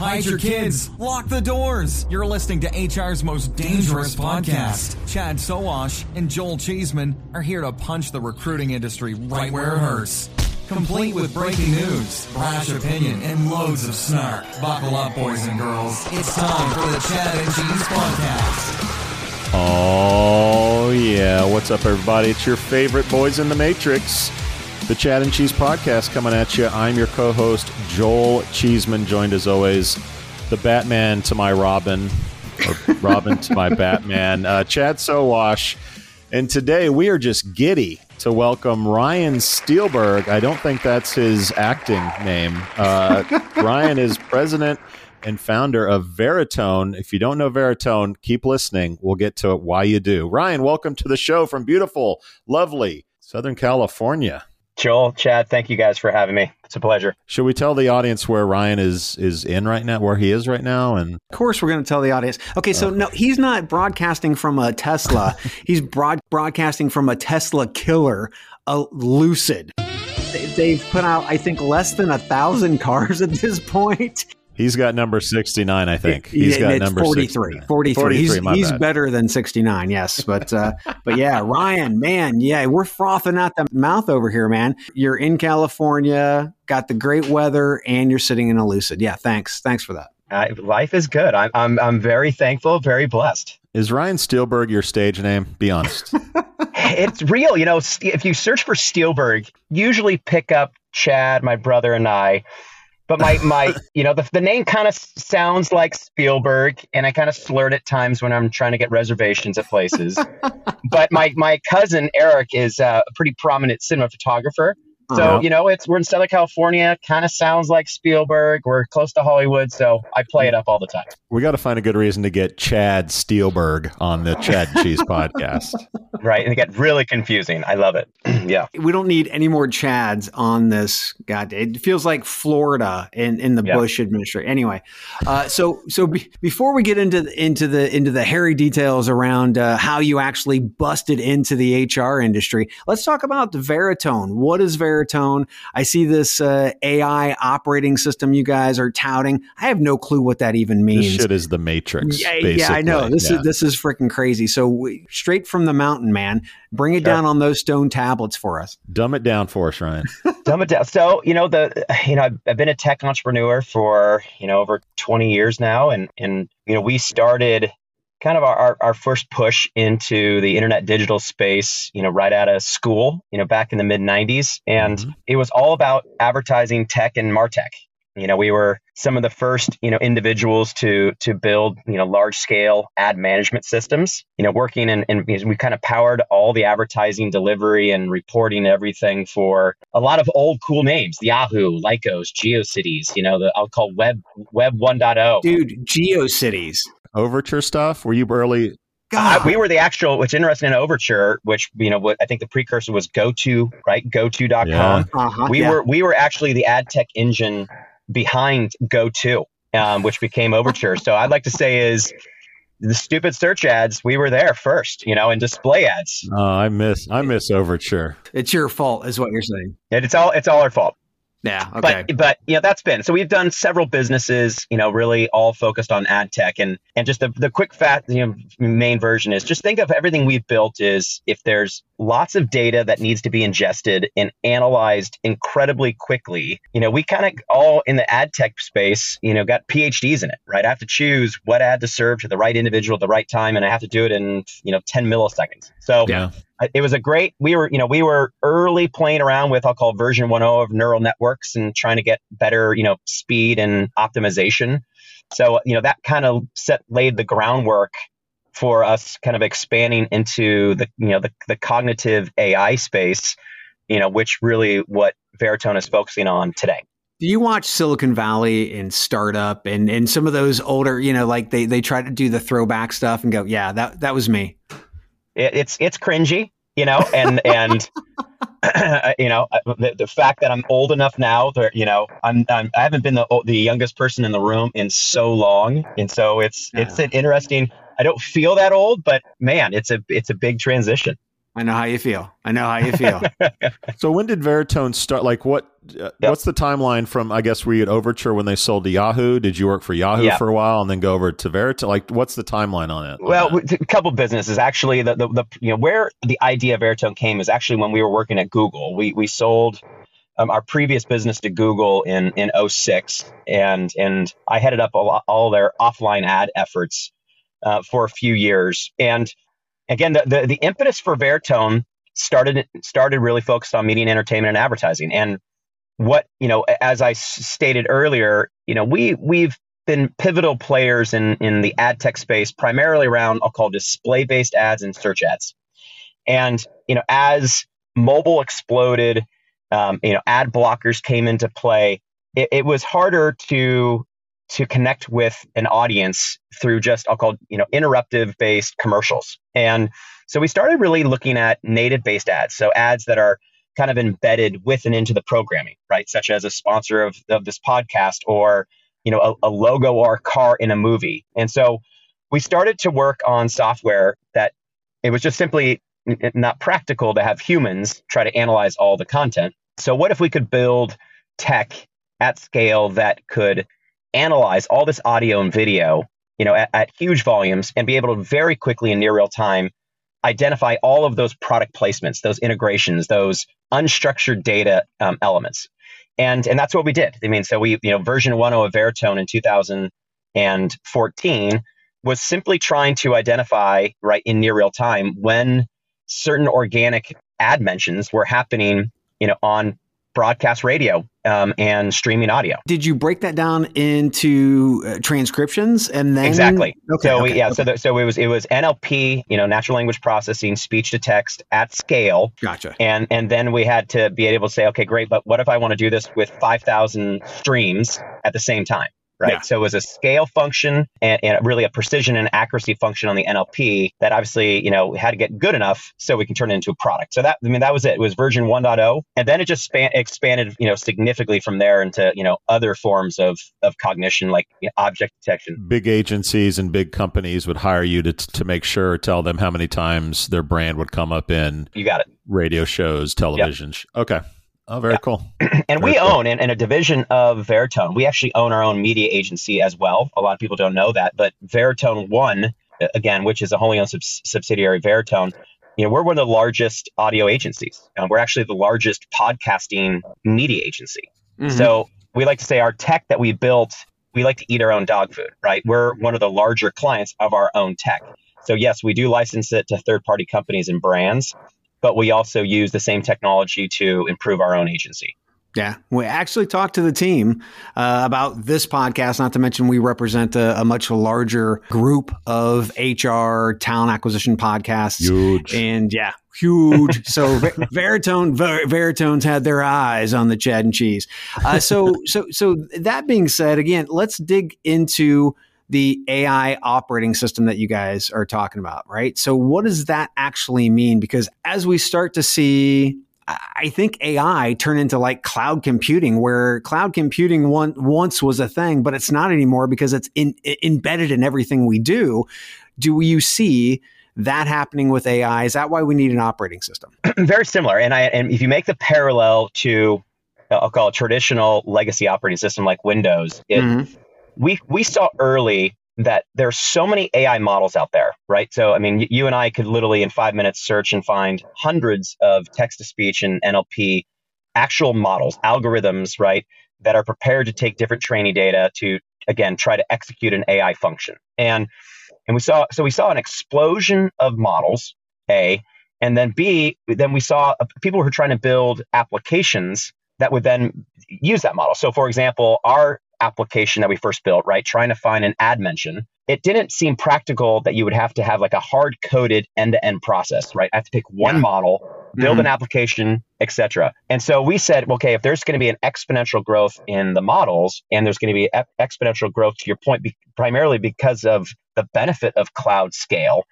hide your kids, lock the doors. You're listening to HR's most dangerous podcast. Chad Sowash and Joel Cheeseman are here to punch the recruiting industry right where it hurts. Complete with breaking news, brash opinion, and loads of snark. Buckle up, boys and girls. It's time for the Chad and Cheese Podcast. Oh, yeah. What's up, everybody? It's your favorite Boys in the Matrix, the Chad and Cheese Podcast coming at you. I'm your co host, Joel Cheeseman, joined as always, the Batman to my Robin, or Robin to my Batman, uh, Chad Sowash. And today we are just giddy to welcome Ryan Steelberg. I don't think that's his acting name. Uh, Ryan is president and founder of Veritone. If you don't know Veritone, keep listening. We'll get to it why you do. Ryan, welcome to the show from beautiful, lovely Southern California. Joel, Chad, thank you guys for having me. It's a pleasure. Should we tell the audience where Ryan is is in right now, where he is right now? And of course, we're going to tell the audience. Okay, so oh. no, he's not broadcasting from a Tesla. he's broad, broadcasting from a Tesla killer, a Lucid. They've put out, I think, less than a thousand cars at this point. He's got number 69, I think. He's yeah, got number 43. 43. 43 he's, he's better than 69, yes. But uh, but yeah, Ryan, man, yeah, we're frothing out the mouth over here, man. You're in California, got the great weather, and you're sitting in a Lucid. Yeah, thanks. Thanks for that. Uh, life is good. I'm, I'm, I'm very thankful, very blessed. Is Ryan Steelberg your stage name? Be honest. it's real. You know, if you search for Steelberg, usually pick up Chad, my brother, and I but my my you know the, the name kind of sounds like Spielberg, and I kind of slurred at times when I'm trying to get reservations at places. but my my cousin Eric is uh, a pretty prominent cinema photographer, so uh-huh. you know, it's we're in Southern California. Kind of sounds like Spielberg. We're close to Hollywood, so I play it up all the time. We got to find a good reason to get Chad Steelberg on the Chad Cheese podcast. Right, and it get really confusing. I love it. yeah, we don't need any more Chads on this. God, it feels like Florida in, in the yeah. Bush administration. Anyway, uh, so so be, before we get into the, into the into the hairy details around uh, how you actually busted into the HR industry, let's talk about the Veritone. What is Veritone? Veritone. I see this uh, AI operating system you guys are touting. I have no clue what that even means. This shit is the Matrix. Yeah, yeah I know. This yeah. is this is freaking crazy. So we, straight from the mountain, man. Bring it sure. down on those stone tablets for us. Dumb it down for us, Ryan. Dumb it down. So you know the you know I've, I've been a tech entrepreneur for you know over 20 years now, and and you know we started kind of our, our first push into the internet digital space, you know, right out of school, you know, back in the mid 90s. And mm-hmm. it was all about advertising tech and Martech. You know, we were some of the first, you know, individuals to to build, you know, large scale ad management systems. You know, working and and we kind of powered all the advertising delivery and reporting everything for a lot of old cool names: Yahoo, Lycos, GeoCities. You know, the I'll call Web Web 1.0. Dude, GeoCities. Overture stuff? Were you early? Uh, we were the actual, which interesting in Overture, which you know what I think the precursor was GoTo, right? GoTo.com. Yeah. Uh-huh, we yeah. were we were actually the ad tech engine behind GoTo, um, which became Overture. so I'd like to say is the stupid search ads, we were there first, you know, and display ads. Oh, I miss I miss Overture. It's your fault, is what you're saying. And it's all it's all our fault. Yeah. Okay. But but you know that's been so we've done several businesses you know really all focused on ad tech and and just the the quick fat you know main version is just think of everything we've built is if there's lots of data that needs to be ingested and analyzed incredibly quickly you know we kind of all in the ad tech space you know got PhDs in it right I have to choose what ad to serve to the right individual at the right time and I have to do it in you know 10 milliseconds so yeah Uh, it was a great we were you know we were early playing around with i'll call version 1.0 of neural networks and trying to get better you know speed and optimization so you know that kind of set laid the groundwork for us kind of expanding into the you know the, the cognitive ai space you know which really what veritone is focusing on today do you watch Silicon Valley and startup and, and some of those older, you know, like they, they try to do the throwback stuff and go, yeah, that, that was me. It, it's it's cringy, you know, and and you know uh, the, the fact that I'm old enough now, that you know, I'm, I'm I haven't been the the youngest person in the room in so long, and so it's it's an interesting. I don't feel that old, but man, it's a it's a big transition. I know how you feel. I know how you feel. so when did Veritone start? Like what? Uh, yep. What's the timeline from? I guess were you at Overture when they sold to Yahoo? Did you work for Yahoo yep. for a while and then go over to Veritone? Like what's the timeline on it? Well, a couple businesses actually. The, the, the you know where the idea of Veritone came is actually when we were working at Google. We we sold um, our previous business to Google in in 06 and and I headed up all, all their offline ad efforts uh, for a few years and again, the, the, the impetus for Veritone started started really focused on media and entertainment and advertising. And what you know, as I stated earlier, you know, we we've been pivotal players in in the ad tech space, primarily around I'll call display based ads and search ads. And you know, as mobile exploded, um, you know, ad blockers came into play. It, it was harder to to connect with an audience through just I'll call you know interruptive based commercials. And so we started really looking at native based ads, so ads that are kind of embedded with and into the programming, right? Such as a sponsor of, of this podcast or you know a, a logo or a car in a movie. And so we started to work on software that it was just simply not practical to have humans try to analyze all the content. So what if we could build tech at scale that could analyze all this audio and video, you know, at, at huge volumes and be able to very quickly in near real time identify all of those product placements, those integrations, those unstructured data um, elements. And, and that's what we did. I mean, so we, you know, version 1.0 of Veritone in 2014 was simply trying to identify, right, in near real time when certain organic ad mentions were happening, you know, on broadcast radio um, and streaming audio. Did you break that down into uh, transcriptions and then exactly? Okay, so okay, we, yeah, okay. so the, so it was it was NLP, you know, natural language processing, speech to text at scale. Gotcha. And and then we had to be able to say, okay, great, but what if I want to do this with five thousand streams at the same time? Right? Yeah. So it was a scale function and, and, really a precision and accuracy function on the NLP that obviously, you know, had to get good enough so we can turn it into a product. So that, I mean, that was it. It was version 1.0. And then it just span, expanded, you know, significantly from there into, you know, other forms of, of cognition like you know, object detection. Big agencies and big companies would hire you to, to make sure, tell them how many times their brand would come up in. You got it. Radio shows, television. Yep. Okay. Oh, very yeah. cool. and very we cool. own, in, in a division of Veritone, we actually own our own media agency as well. A lot of people don't know that, but Veritone One, again, which is a wholly owned sub- subsidiary Veritone, you know, we're one of the largest audio agencies. and we're actually the largest podcasting media agency. Mm-hmm. So we like to say our tech that we built, we like to eat our own dog food, right? We're one of the larger clients of our own tech. So yes, we do license it to third party companies and brands, but we also use the same technology to improve our own agency. Yeah, we actually talked to the team uh, about this podcast. Not to mention, we represent a, a, much larger group of HR talent acquisition podcasts. Huge, and yeah, huge. so Veritone, Ver, Veritone's had their eyes on the Chad and Cheese. Uh, so, so, so that being said, again, let's dig into the AI operating system that you guys are talking about, right? So, what does that actually mean? Because as we start to see, I think AI turn into like cloud computing, where cloud computing one, once was a thing, but it's not anymore because it's in, embedded in everything we do. Do you see that happening with AI? Is that why we need an operating system? Very similar. And I and if you make the parallel to I'll call it traditional legacy operating system like Windows, it mm-hmm we we saw early that there's so many AI models out there, right? So, I mean, you and I could literally in five minutes search and find hundreds of text to speech and NLP actual models, algorithms, right, that are prepared to take different training data to, again, try to execute an AI function. And and we saw so we saw an explosion of models, A, and then B, then we saw uh, people who were trying to build applications that would then use that model. So, for example, our application that we first built, right? Trying to find an ad mention. It didn't seem practical that you would have to have like a hard coded end to end process, right? I have to pick one yeah. model, build mm-hmm. an application, etc. And so we said, okay, if there's going to be an exponential growth in the models and there's going to be exponential growth to your point, be- primarily because of the benefit of cloud scale,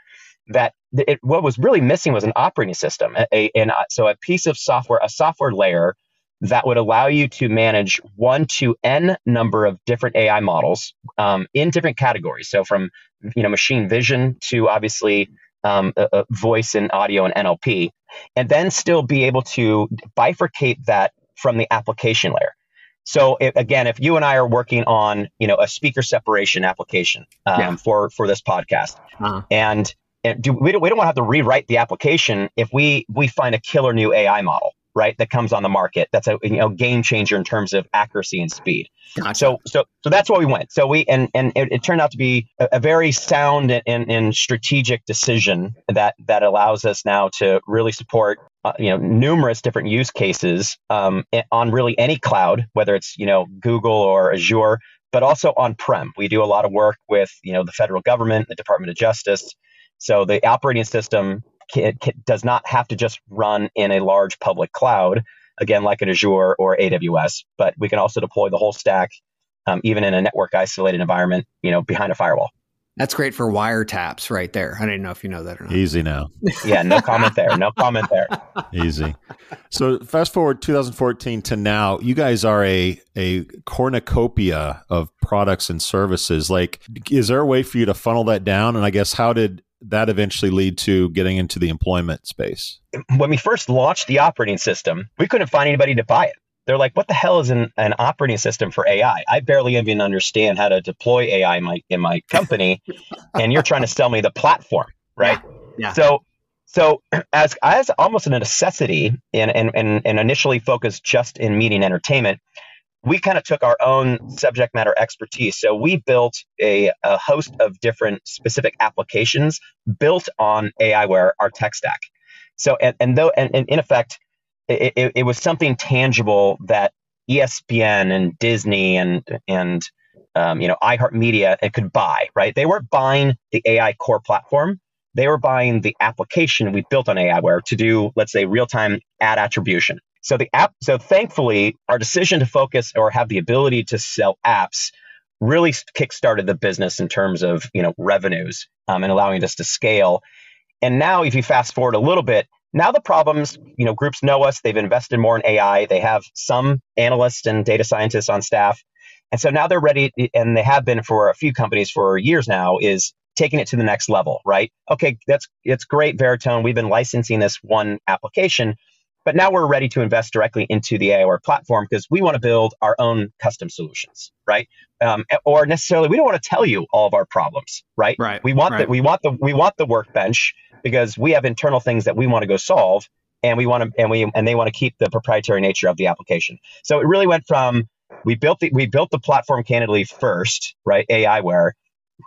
that it, what was really missing was an operating system. A, a, and so a piece of software, a software layer that would allow you to manage one to n number of different AI models um, in different categories. So from you know machine vision to obviously um, uh, uh voice and audio and NLP, and then still be able to bifurcate that from the application layer. So if, again, if you and I are working on, you know, a speaker separation application um, yeah. for for this podcast, uh-huh. and, and do, we don't we don't want to have to rewrite the application if we we find a killer new AI model, right, that comes on the market that's a you know game changer in terms of accuracy and speed. Gotcha. So so so that's why we went. So we and and it, it turned out to be a, a very sound and, and strategic decision that that allows us now to really support uh, you know numerous different use cases um, on really any cloud, whether it's you know Google or Azure, but also on prem. We do a lot of work with you know the federal government, the Department of Justice. So the operating system can, can, does not have to just run in a large public cloud, again like an Azure or AWS, but we can also deploy the whole stack, um, even in a network isolated environment, you know, behind a firewall. That's great for wiretaps right there. I didn't know if you know that or not. Easy now. yeah, no comment there. No comment there. Easy. So fast forward 2014 to now, you guys are a a cornucopia of products and services. Like, is there a way for you to funnel that down? And I guess how did that eventually lead to getting into the employment space? When we first launched the operating system, we couldn't find anybody to buy it they're like, what the hell is an, an operating system for AI? I barely even understand how to deploy AI in my in my company, and you're trying to sell me the platform, right? Yeah. yeah. So so as as almost a necessity and, and and and initially focused just in media entertainment, we kind of took our own subject matter expertise. So we built a, a host of different specific applications built on AIware, our tech stack. So and and though and, and in effect it, it, it was something tangible that ESPN and Disney and and um, you know iHeartMedia it could buy. Right? They weren't buying the AI core platform. They were buying the application we built on AIware to do, let's say, real time ad attribution. So the app. So thankfully, our decision to focus or have the ability to sell apps really kickstarted the business in terms of you know revenues um, and allowing us to scale. And now, if you fast forward a little bit, now the problems, you know, groups know us. They've invested more in AI. They have some analysts and data scientists on staff. And so now they're ready, and they have been for a few companies for years now, is taking it to the next level, right? Okay, that's it's great, Veritone. We've been licensing this one application, but now we're ready to invest directly into the AIware platform because we want to build our own custom solutions, right? Um, or necessarily, we don't want to tell you all of our problems, right? Right. We want right. that. We want the we want the workbench because we have internal things that we want to go solve, and we want to and we and they want to keep the proprietary nature of the application. So it really went from we built the we built the platform candidly first, right? AIware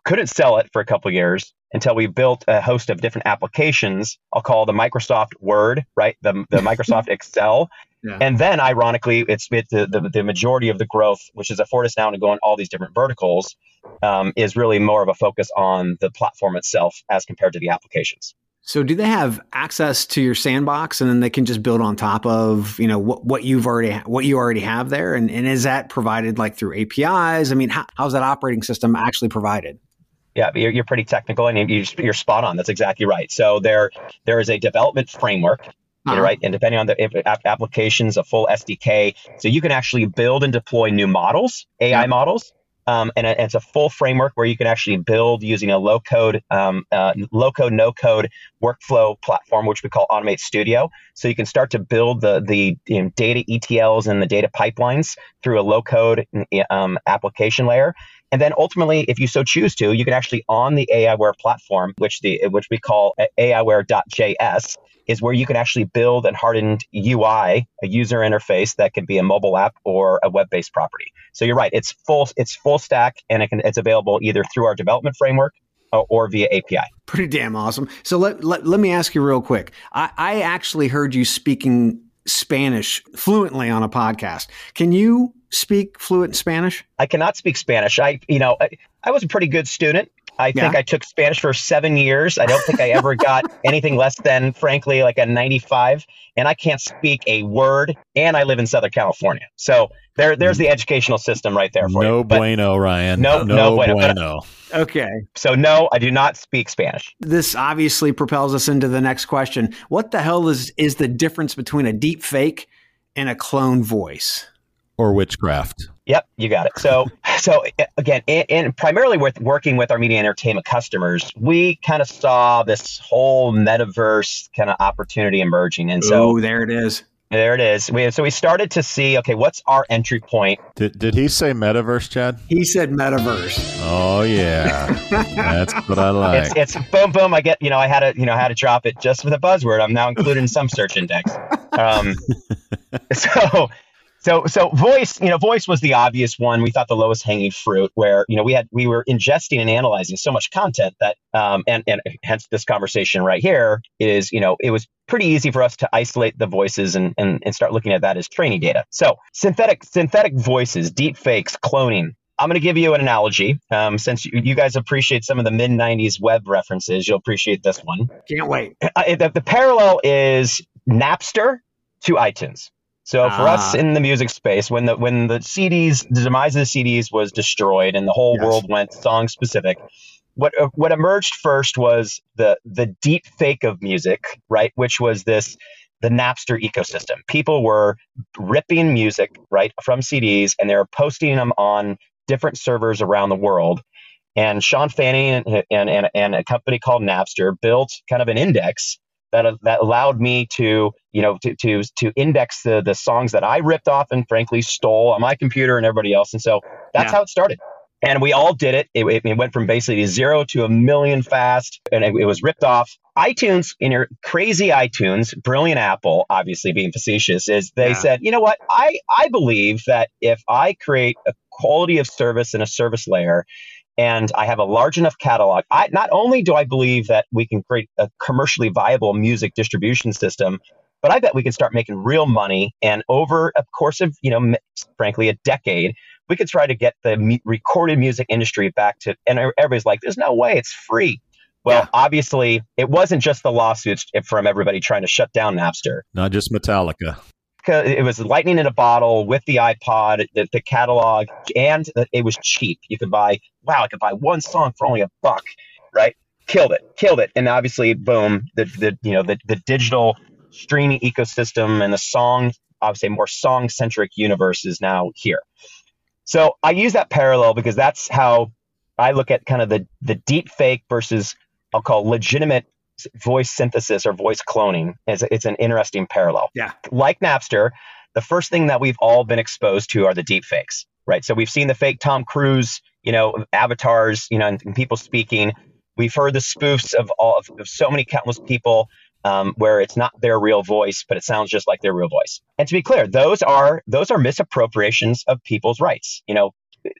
couldn't sell it for a couple years until we built a host of different applications. I'll call the Microsoft Word, right? The, the Microsoft Excel. Yeah. And then, ironically, it's, it's the, the, the, majority of the growth, which has afforded us now to go in all these different verticals, um, is really more of a focus on the platform itself as compared to the applications. So, do they have access to your sandbox, and then they can just build on top of you know what, what you've already what you already have there? And, and is that provided like through APIs? I mean, how, how's that operating system actually provided? Yeah, you're, you're pretty technical and you're spot on. That's exactly right. So there there is a development framework uh-huh. right? And depending on the applications, a full SDK, so you can actually build and deploy new models, AI models, um, and, it's a full framework where you can actually build using a low code, um, uh, low code, no code workflow platform, which we call Automate Studio. So you can start to build the the you know, data ETLs and the data pipelines through a low code um, application layer. And then ultimately, if you so choose to, you can actually on the AIware platform, which the which we call uh, AIware.js, is where you can actually build and hardened UI, a user interface that can be a mobile app or a web-based property. So you're right, it's full it's full stack and it can, it's available either through our development framework or, or via API. Pretty damn awesome. So let, let, let me ask you real quick. I, I actually heard you speaking Spanish fluently on a podcast. Can you speak fluent Spanish? I cannot speak Spanish. I, you know, I, I was a pretty good student. I yeah. think I took Spanish for seven years. I don't think I ever got anything less than, frankly, like a 95. And I can't speak a word. And I live in Southern California. So there, there's mm. the educational system right there for no you. No bueno, Ryan. No, no, no bueno. bueno. Okay. So no, I do not speak Spanish. This obviously propels us into the next question. What the hell is is the difference between a deep fake and a clone voice? Or witchcraft. Yep, you got it. So so again, and primarily with working with our media entertainment customers, we kind of saw this whole metaverse kind of opportunity emerging, and so oh, there it is. There it is. We, so we started to see, okay, what's our entry point? Did, did he say metaverse, Chad? He said metaverse. Oh yeah, that's what I like. It's, it's, boom, boom. I get, you know, I had to, you know, I had to drop it just with a buzzword. I'm now included in some search index. Um, so so, so voice, you know, voice was the obvious one. We thought the lowest hanging fruit, where you know we had we were ingesting and analyzing so much content that, um, and and hence this conversation right here is, you know, it was pretty easy for us to isolate the voices and and, and start looking at that as training data. So, synthetic synthetic voices, deep fakes, cloning. I'm going to give you an analogy. Um, since you, you, guys appreciate some of the mid 90s web references, you'll appreciate this one. Can't wait. Uh, the, the parallel is Napster to iTunes. So for ah. us in the music space, when the when the CDs, the demise of the CDs was destroyed, and the whole yes. world went song specific, what uh, what emerged first was the the deep fake of music, right? Which was this the Napster ecosystem. People were ripping music right from CDs, and they were posting them on different servers around the world. And Shawn Fanning and, and, and, and a company called Napster built kind of an index that that allowed me to you know to to to index the the songs that I ripped off and frankly stole on my computer and everybody else. And so that's yeah. how it started. And we all did it. it. It, went from basically zero to a million fast, and it, it was ripped off. iTunes, in your crazy iTunes, brilliant Apple, obviously being facetious, is they yeah. said, you know what? I I believe that if I create a quality of service and a service layer and I have a large enough catalog. I, not only do I believe that we can create a commercially viable music distribution system, but I bet we can start making real money. And over a course of, you know, frankly, a decade, we could try to get the me- recorded music industry back to. And everybody's like, "There's no way, it's free." Well, yeah. obviously, it wasn't just the lawsuits from everybody trying to shut down Napster. Not just Metallica it was lightning in a bottle with the iPod, the, the, catalog, and it was cheap. You could buy, wow, I could buy one song for only a buck, right? Killed it, killed it, and obviously, boom, the the you know the the digital streaming ecosystem and the song, obviously, more song centric universe is now here. So I use that parallel because that's how I look at kind of the the deep fake versus I'll call legitimate voice synthesis or voice cloning is it's an interesting parallel. Yeah. Like Napster, the first thing that we've all been exposed to are the deep fakes, right? So we've seen the fake Tom Cruise, you know, avatars, you know, and, and people speaking. We've heard the spoofs of all of, of so many countless people um, where it's not their real voice, but it sounds just like their real voice. And to be clear, those are those are misappropriations of people's rights. You know,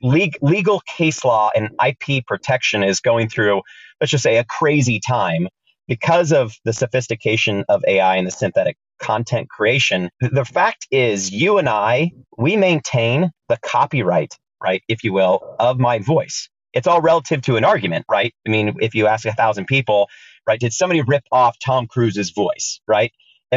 legal case law and IP protection is going through, let's just say, a crazy time because of the sophistication of AI and the synthetic content creation, the fact is, you and I, we maintain the copyright, right, if you will, of my voice. It's all relative to an argument, right? I mean, if you ask a thousand people, right, did somebody rip off Tom Cruise's voice, right?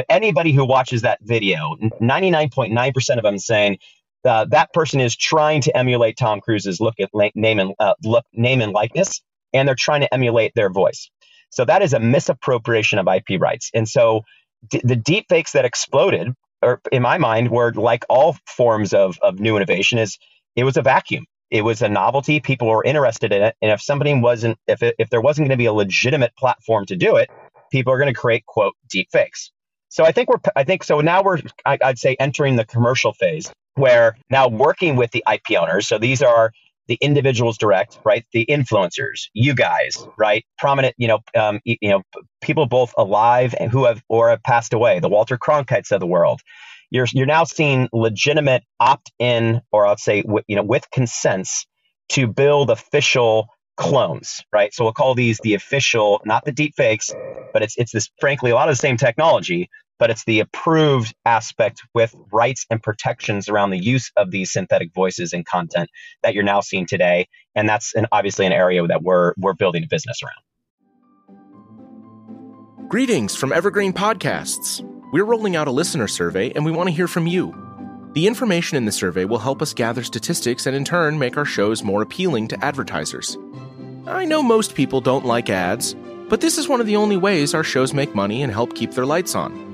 Anybody who watches that video, 99.9% of them saying, uh, that person is trying to emulate Tom Cruise's look at name and uh, look name and likeness, and they're trying to emulate their voice. So that is a misappropriation of IP rights. And so d- the deep fakes that exploded, or in my mind, were like all forms of, of new innovation, is it was a vacuum. It was a novelty. People were interested in it. And if somebody wasn't, if, it, if there wasn't going to be a legitimate platform to do it, people are going to create, quote, deep fakes. So I think we're, I think, so now we're, I, I'd say, entering the commercial phase where now working with the IP owners. So these are the individuals direct, right? The influencers, you guys, right? Prominent, you know, um, you know, people both alive and who have or have passed away, the Walter Cronkites of the world. You're you're now seeing legitimate opt-in, or I'll say, you know, with consents to build official clones, right? So we'll call these the official, not the deep fakes, but it's it's this frankly a lot of the same technology, but it's the approved aspect with rights and protections around the use of these synthetic voices and content that you're now seeing today. And that's an, obviously an area that we're, we're building a business around. Greetings from Evergreen Podcasts. We're rolling out a listener survey and we want to hear from you. The information in the survey will help us gather statistics and in turn make our shows more appealing to advertisers. I know most people don't like ads, but this is one of the only ways our shows make money and help keep their lights on.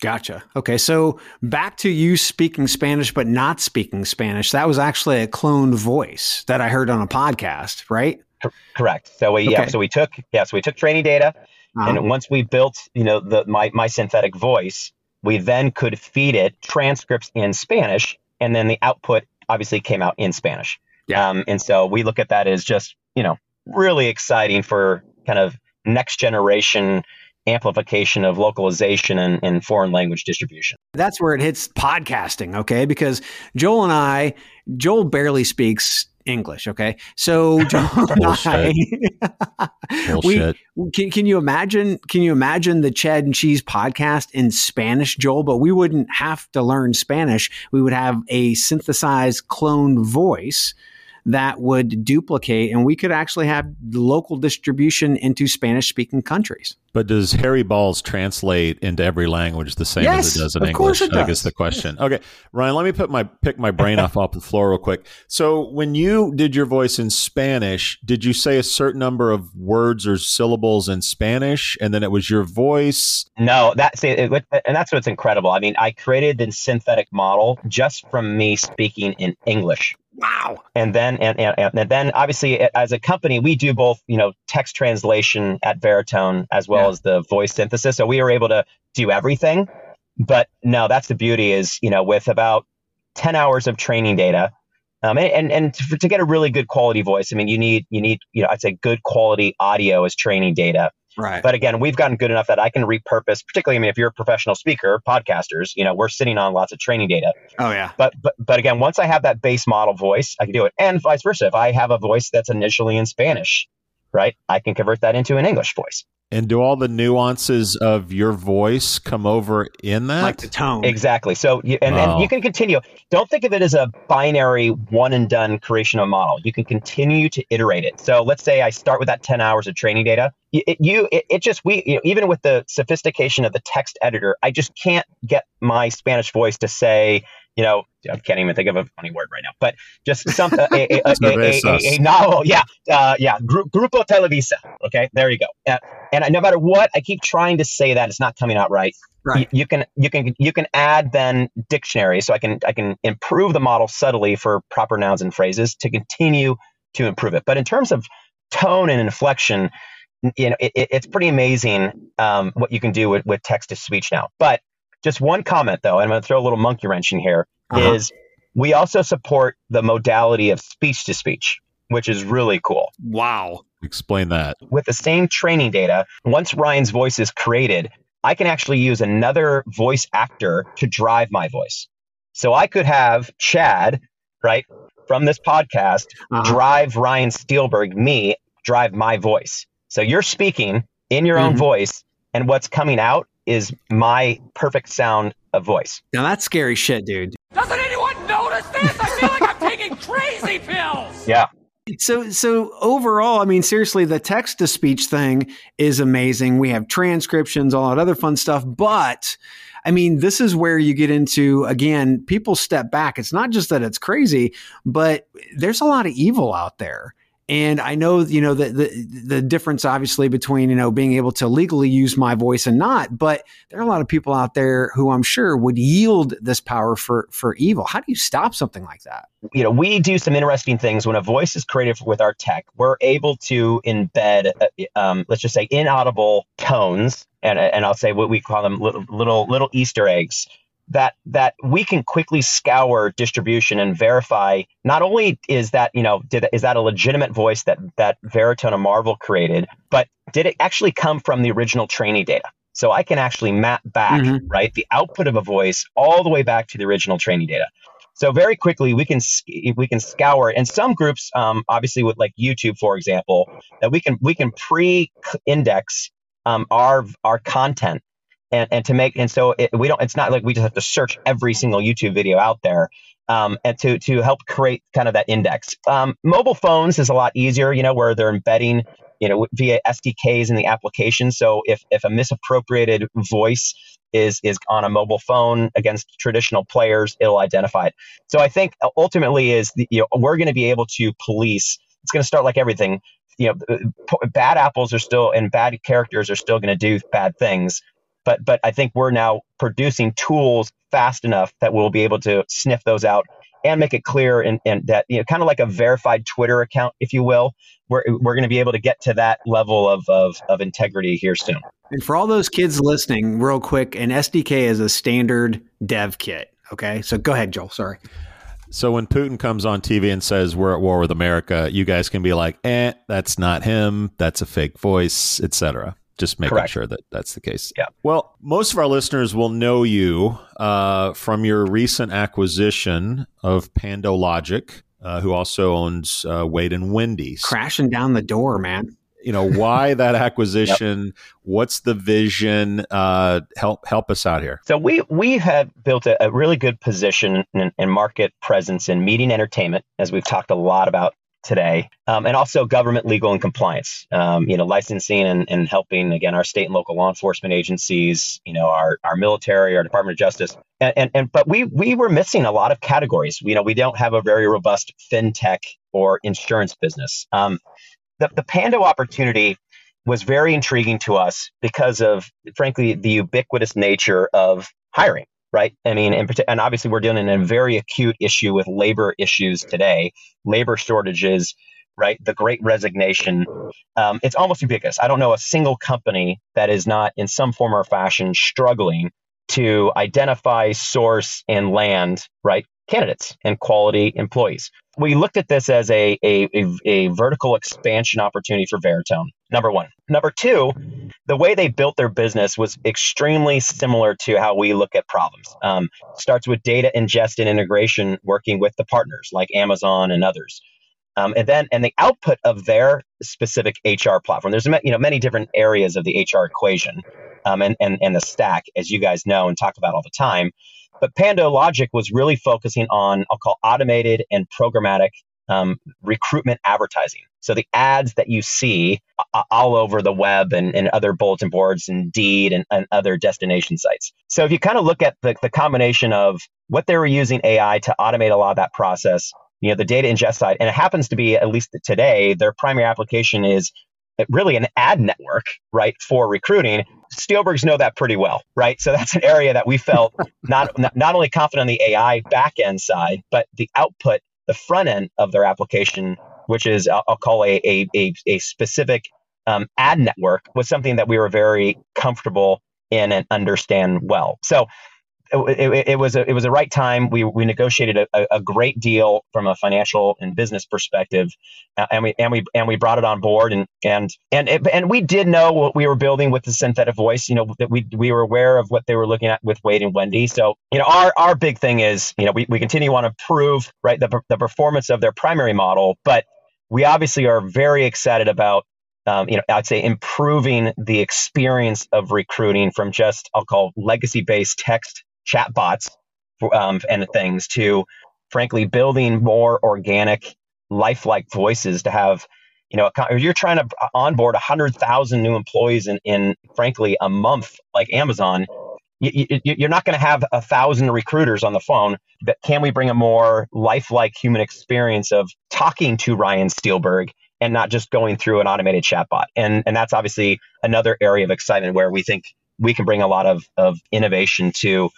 Gotcha. Okay, so back to you speaking Spanish but not speaking Spanish. That was actually a cloned voice that I heard on a podcast, right? Correct. So we okay. yeah, so we took yeah, so we took training data, uh-huh. and once we built you know the my my synthetic voice, we then could feed it transcripts in Spanish, and then the output obviously came out in Spanish. Yeah. Um, and so we look at that as just you know really exciting for kind of next generation amplification of localization and, and, foreign language distribution. That's where it hits podcasting, okay? Because Joel and I, Joel barely speaks English, okay? So Joel and I, we, can, can you imagine? Can you imagine the Chad and Cheese podcast in Spanish, Joel? But we wouldn't have to learn Spanish. We would have a synthesized cloned voice that would duplicate, and we could actually have local distribution into Spanish speaking countries. But does Harry Balls translate into every language the same yes, as it does in English? I guess the question. Okay, Ryan, let me put my pick my brain off off the floor real quick. So when you did your voice in Spanish, did you say a certain number of words or syllables in Spanish, and then it was your voice? No, that's it, and that's what's incredible. I mean, I created the synthetic model just from me speaking in English. Wow. And then and, and, and then obviously as a company we do both, you know, text translation at Veritone as well yeah. as the voice synthesis. So we were able to do everything. But no, that's the beauty is, you know, with about 10 hours of training data, um, and and, and to, to, get a really good quality voice, I mean, you need you need you know I'd say good quality audio as training data. Right. But again, we've gotten good enough that I can repurpose, particularly, I mean, if you're a professional speaker, podcasters, you know, we're sitting on lots of training data. Oh, yeah. But, but, but again, once I have that base model voice, I can do it. And vice versa. If I have a voice that's initially in Spanish, right, I can convert that into an English voice. And do all the nuances of your voice come over in that? Like the tone. Exactly. So, you, and then you can continue. Don't think of it as a binary one and done creation of a model. You can continue to iterate it. So, let's say I start with that 10 hours of training data. It, you, it, it just, we, you know, even with the sophistication of the text editor, I just can't get my Spanish voice to say, you know, I can't even think of a funny word right now, but just some a, a, a, a, novel. Yeah, uh, yeah. Grupo Televisa. Okay, there you go. Uh, and no matter what, I keep trying to say that it's not coming out right. Right. You, you can you can you can add then dictionary, so I can I can improve the model subtly for proper nouns and phrases to continue to improve it. But in terms of tone and inflection, you know, it, it's pretty amazing um, what you can do with, with text to speech now. But just one comment though, and I'm going to throw a little monkey wrench in here. Uh-huh. Is we also support the modality of speech to speech, which is really cool. Wow. Explain that. With the same training data, once Ryan's voice is created, I can actually use another voice actor to drive my voice. So I could have Chad, right, from this podcast, uh-huh. drive Ryan Steelberg, me, drive my voice. So you're speaking in your mm-hmm. own voice, and what's coming out is my perfect sound of voice. Now that's scary shit, dude. Doesn't anyone notice this? I feel like I'm taking crazy pills. Yeah. So so overall, I mean, seriously, the text to speech thing is amazing. We have transcriptions, all that other fun stuff, but I mean, this is where you get into again, people step back. It's not just that it's crazy, but there's a lot of evil out there. And I know, you know, the, the, the difference obviously between, you know, being able to legally use my voice and not, but there are a lot of people out there who I'm sure would yield this power for, for evil. How do you stop something like that? You know, we do some interesting things when a voice is created with our tech. We're able to embed, uh, um, let's just say, inaudible tones, and and I'll say what we call them little little, little Easter eggs that that we can quickly scour distribution and verify not only is that you know did is that a legitimate voice that that Veritone and Marvel created, but did it actually come from the original training data? So I can actually map back mm-hmm. right the output of a voice all the way back to the original training data. So very quickly we can we can scour and some groups, um, obviously with like YouTube for example, that we can we can pre-index um, our our content and, and to make and so it, we don't it's not like we just have to search every single youtube video out there um, and to to help create kind of that index. Um, mobile phones is a lot easier you know where they're embedding you know via sdks in the application. So if if a misappropriated voice is is on a mobile phone against traditional players it'll identify it. So i think ultimately is the, you know we're going to be able to police it's going to start like everything. You know bad apples are still and bad characters are still going to do bad things but but I think we're now producing tools fast enough that we'll be able to sniff those out and make it clear and, and that you know kind of like a verified Twitter account, if you will. We're, we're going to be able to get to that level of, of, of integrity here soon. And for all those kids listening, real quick, an SDK is a standard dev kit. Okay, so go ahead, Joel. Sorry. So when Putin comes on TV and says we're at war with America, you guys can be like, "Eh, that's not him. That's a fake voice, etc." just making Correct. sure that that's the case. Yeah. Well, most of our listeners will know you uh, from your recent acquisition of PandoLogic, uh, who also owns uh, Wade and Wendy's. Crashing down the door, man. You know why that acquisition? yep. What's the vision? Uh, help help us out here. So we we have built a, a really good position and market presence in media entertainment, as we've talked a lot about today, um, and also government legal and compliance. Um, you know, licensing and, and helping again our state and local law enforcement agencies. You know, our our military, our Department of Justice, and and, and but we we were missing a lot of categories. You know, we don't have a very robust fintech or insurance business. Um, the the Pando opportunity was very intriguing to us because of frankly the ubiquitous nature of hiring right? I mean, and, and obviously we're dealing in a very acute issue with labor issues today, labor shortages, right? The great resignation. Um, it's almost ubiquitous. I don't know a single company that is not in some form or fashion struggling to identify, source, and land, right? Candidates and quality employees. We looked at this as a, a, a, a vertical expansion opportunity for Veritone, number one. Number two, the way they built their business was extremely similar to how we look at problems. Um, starts with data ingest and integration, working with the partners like Amazon and others. Um, and then and the output of their specific HR platform. There's you know many different areas of the HR equation um, and, and and the stack, as you guys know and talk about all the time. But PandoLogic was really focusing on I'll call automated and programmatic um, recruitment advertising. So the ads that you see uh, all over the web and, and other bulletin boards, and Indeed, and, and other destination sites. So if you kind of look at the, the combination of what they were using AI to automate a lot of that process, you know, the data ingest side, and it happens to be at least today, their primary application is really an ad network, right, for recruiting. Steelbergs know that pretty well, right? So that's an area that we felt not not only confident on the AI back end side, but the output the front end of their application, which is I'll, I'll call a, a, a, a specific um, ad network, was something that we were very comfortable in and understand well. So it, it, it, was a, it was a right time. We we negotiated a, a great deal from a financial and business perspective, and we and we and we brought it on board. And and and it, and we did know what we were building with the synthetic voice. You know that we we were aware of what they were looking at with Wade and Wendy. So you know our our big thing is you know we we continue want to prove right the the performance of their primary model, but we obviously are very excited about um, you know, I'd say improving the experience of recruiting from just I'll call legacy based chatbots um, and things to frankly building more organic lifelike voices to have you know you're trying to onboard 100000 new employees in, in frankly a month like amazon you, are not going to have a thousand recruiters on the phone but can we bring a more lifelike human experience of talking to ryan steelberg and not just going through an automated chatbot? And and that's obviously another area of excitement where we think we can bring a lot of, of innovation to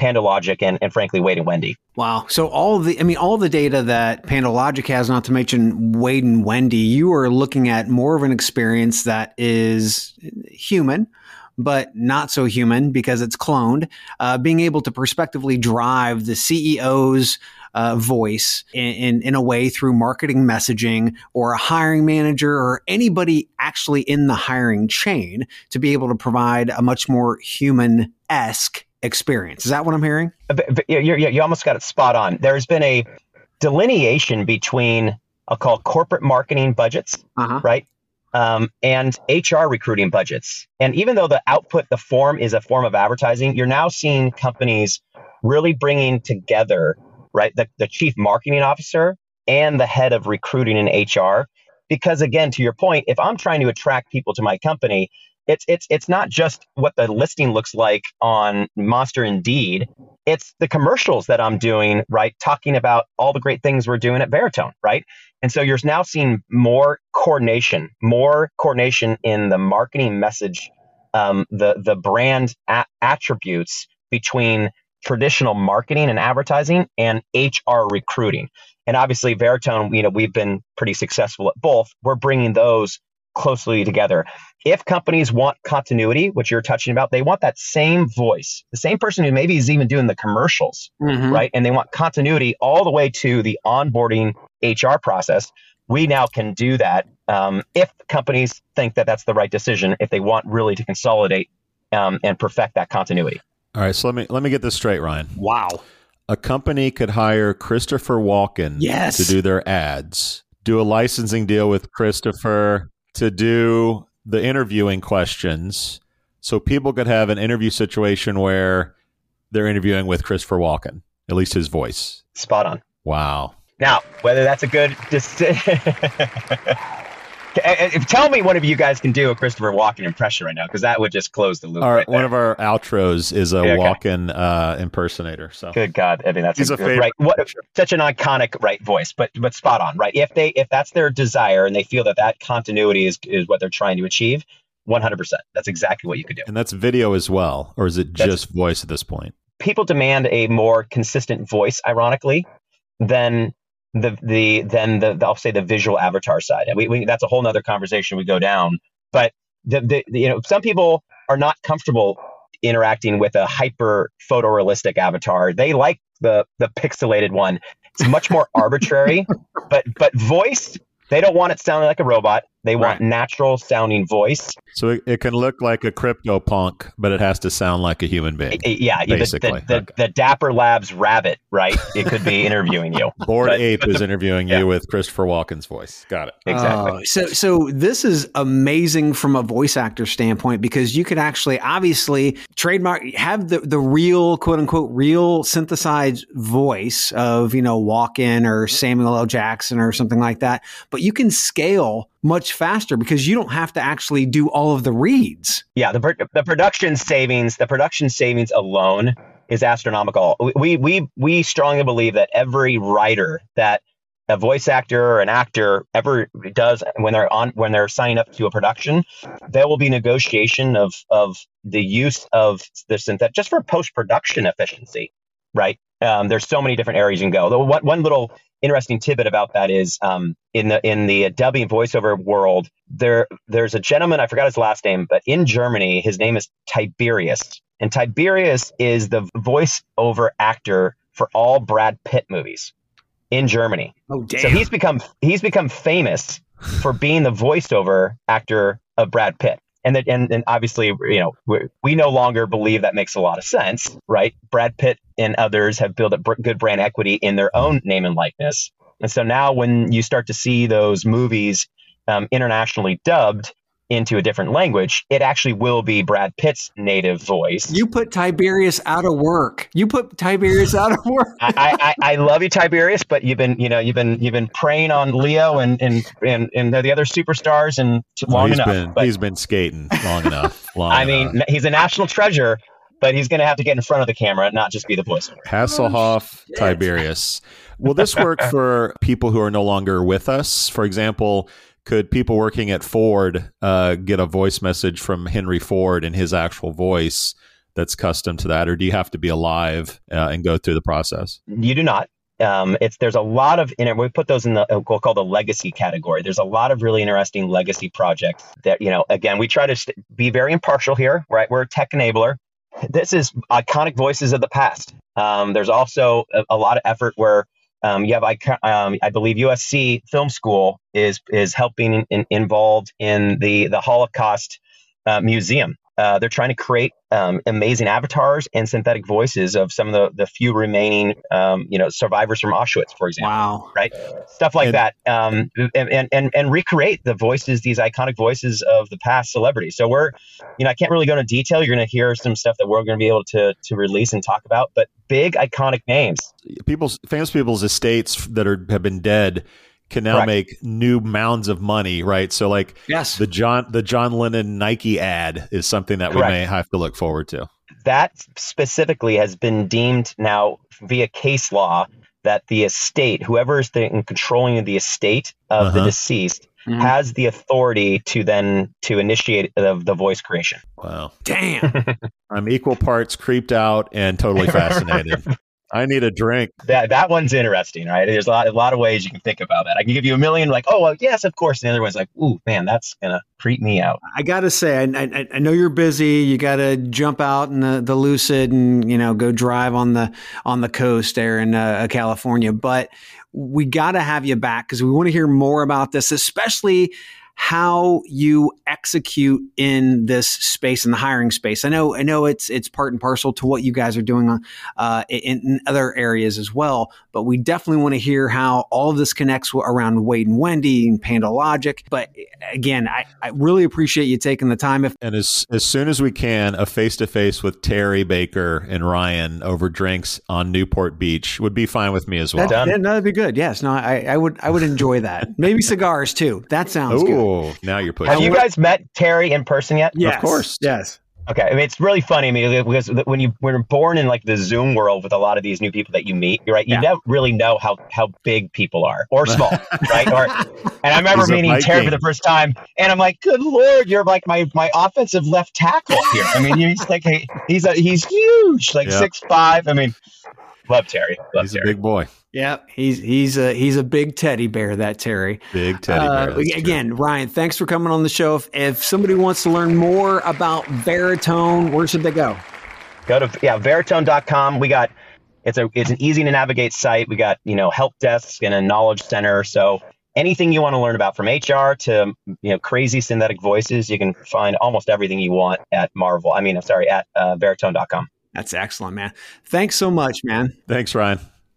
PandoLogic and, and frankly Wade and Wendy. Wow. So all the I mean all the data that PandoLogic has, not to mention Wade and Wendy, you are looking at more of an experience that is human, but not so human because it's cloned. Uh, being able to prospectively drive the CEO's uh, voice in, in, in a way through marketing messaging or a hiring manager or anybody actually in the hiring chain to be able to provide a much more human esque experience. Is that what I'm hearing? You, you almost got it spot on. There's been a delineation between I'll call corporate marketing budgets, uh-huh. right, um, and HR recruiting budgets. And even though the output, the form is a form of advertising, you're now seeing companies really bringing together, right, the, the chief marketing officer and the head of recruiting and HR. Because again, to your point, if I'm trying to attract people to my company, it's it's it's not just what the listing looks like on Monster Indeed. It's the commercials that I'm doing, right? Talking about all the great things we're doing at Veritone, right? And so you're now seeing more coordination, more coordination in the marketing message, um, the the brand a- attributes between traditional marketing and advertising and HR recruiting. And obviously, Veritone, you know, we've been pretty successful at both. We're bringing those closely together. If companies want continuity, which you're touching about, they want that same voice, the same person who maybe is even doing the commercials, mm-hmm. right? And they want continuity all the way to the onboarding HR process. We now can do that um, if companies think that that's the right decision, if they want really to consolidate um, and perfect that continuity. All right, so let me let me get this straight, Ryan. Wow. A company could hire Christopher Walken yes. to do their ads, do a licensing deal with Christopher to do the interviewing questions so people could have an interview situation where they're interviewing with Christopher Walken, at least his voice. Spot on. Wow. Now, whether that's a good decision. Tell me one of you guys can do a Christopher Walken impression right now, because that would just close the loop. Our, right one of our outros is a yeah, okay. Walken uh, impersonator. So good God, I mean that's He's a, a good, right. What, such an iconic right voice, but but spot on, right? If they if that's their desire and they feel that that continuity is is what they're trying to achieve, one hundred percent, that's exactly what you could do. And that's video as well, or is it that's, just voice at this point? People demand a more consistent voice, ironically, than the the then the, the I'll say the visual avatar side. And we, we that's a whole nother conversation we go down. But the, the, the, you know some people are not comfortable interacting with a hyper photorealistic avatar. They like the the pixelated one. It's much more arbitrary, but but voice they don't want it sounding like a robot. They want right. natural sounding voice. So it, it, can look like a crypto punk, but it has to sound like a human being. Yeah, basically. The, the, okay. the, Dapper Labs rabbit, right? It could be interviewing you. Bored but, Ape but is interviewing yeah. you with Christopher Walken's voice. Got it. Exactly. Uh, so, so this is amazing from a voice actor standpoint because you could actually, obviously, trademark have the the real quote unquote real synthesized voice of you know Walken or Samuel L. Jackson or something like that, but you can scale much faster because you don't have to actually do all of the reads. Yeah, the the production savings, the production savings alone is astronomical. We we we strongly believe that every writer that a voice actor or an actor ever does when they're on when they're signing up to a production, there will be negotiation of of the use of the synthetic just for post production efficiency, right? Um, there's so many different areas you can go. The one, one little interesting tidbit about that is um, in the in the dubbing voiceover world, there there's a gentleman I forgot his last name, but in Germany his name is Tiberius, and Tiberius is the voiceover actor for all Brad Pitt movies in Germany. Oh damn! So he's become he's become famous for being the voiceover actor of Brad Pitt and that and, and obviously you know we, we no longer believe that makes a lot of sense right? Brad pitt and others have built up good brand equity in their own name and likeness. And so now when you start to see those movies um, internationally dubbed into a different language, it actually will be Brad Pitt's native voice. You put Tiberius out of work. You put Tiberius out of work. I, I, I, love you, Tiberius, but you've been you know you've been you've been preying on Leo and and and, and the other superstars and long he's enough. Been, but, he's been skating long enough. Long I enough. mean, he's a national treasure. But he's going to have to get in front of the camera, not just be the voiceover. Hasselhoff, oh, Tiberius. Will this work for people who are no longer with us? For example, could people working at Ford uh, get a voice message from Henry Ford in his actual voice that's custom to that, or do you have to be alive uh, and go through the process? You do not. Um, it's there's a lot of it. We put those in the we'll call the legacy category. There's a lot of really interesting legacy projects that you know. Again, we try to st- be very impartial here. Right, we're a tech enabler. This is iconic voices of the past. Um, there's also a, a lot of effort where um, you have, I, um, I believe, USC Film School is is helping in, involved in the the Holocaust uh, Museum uh, they're trying to create um, amazing avatars and synthetic voices of some of the, the few remaining, um, you know, survivors from Auschwitz, for example. Wow. Right. Stuff like and, that. Um, and, and, and recreate the voices, these iconic voices of the past celebrities. So we're, you know, I can't really go into detail. You're going to hear some stuff that we're going to be able to, to release and talk about, but big iconic names. People's famous people's estates that are have been dead can now Correct. make new mounds of money, right? So like yes. the John the John Lennon Nike ad is something that Correct. we may have to look forward to. That specifically has been deemed now via case law that the estate, whoever is the, in controlling the estate of uh-huh. the deceased, mm-hmm. has the authority to then to initiate the, the voice creation. Wow. Damn. I'm equal parts creeped out and totally fascinated. I need a drink. That that one's interesting, right? There's a lot, a lot of ways you can think about that. I can give you a million, like, oh, well, yes, of course. And the other one's like, ooh, man, that's gonna creep me out. I gotta say, I, I, I know you're busy. You gotta jump out in the, the Lucid and you know go drive on the on the coast there in uh, California, but we got to have you back because we want to hear more about this, especially how you execute in this space in the hiring space. I know, I know it's it's part and parcel to what you guys are doing on uh, in, in, other areas as well. But we definitely want to hear how all of this connects around Wade and Wendy and PandoLogic. But again, I, I really appreciate you taking the time. If and as as soon as we can, a face to face with Terry Baker and Ryan over drinks on Newport Beach would be fine with me as well. That, yeah, no, that'd be good. Yes, no, I, I would I would enjoy that. Maybe cigars too. That sounds Ooh. good. Oh, now you're pushing. Have you guys met Terry in person yet? Yes, of course. Yes. Okay, I mean it's really funny. I mean because when you when you're born in like the Zoom world with a lot of these new people that you meet, you're right. You yeah. never really know how how big people are or small, right? Or and I remember meeting Terry for the first time, and I'm like, good lord, you're like my my offensive left tackle here. I mean, he's like he's a he's huge, like six five. I mean, love Terry. Love he's Terry. a big boy. Yeah, he's he's a he's a big teddy bear. That Terry, big teddy bear. Uh, again, true. Ryan, thanks for coming on the show. If, if, somebody wants to learn more about Veritone, where should they go? Go to yeah veritone.com. We got it's a it's an easy to navigate site. We got you know help desk and a knowledge center. So anything you want to learn about from HR to you know crazy synthetic voices, you can find almost everything you want at Marvel. I mean, I'm sorry, at uh, veritone.com. That's excellent, man. Thanks so much, man. Thanks, Ryan.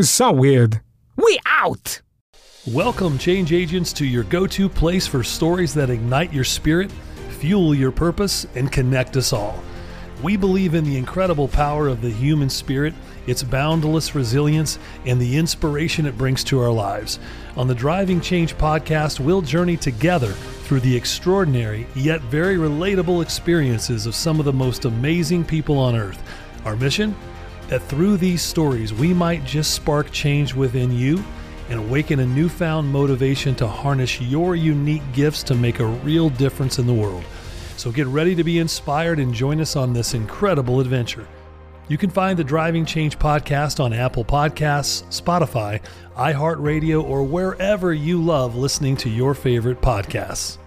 It's so weird. We out! Welcome, change agents, to your go to place for stories that ignite your spirit, fuel your purpose, and connect us all. We believe in the incredible power of the human spirit, its boundless resilience, and the inspiration it brings to our lives. On the Driving Change podcast, we'll journey together through the extraordinary yet very relatable experiences of some of the most amazing people on earth. Our mission? That through these stories we might just spark change within you and awaken a newfound motivation to harness your unique gifts to make a real difference in the world. So get ready to be inspired and join us on this incredible adventure. You can find the Driving Change podcast on Apple Podcasts, Spotify, iHeartRadio, or wherever you love listening to your favorite podcasts.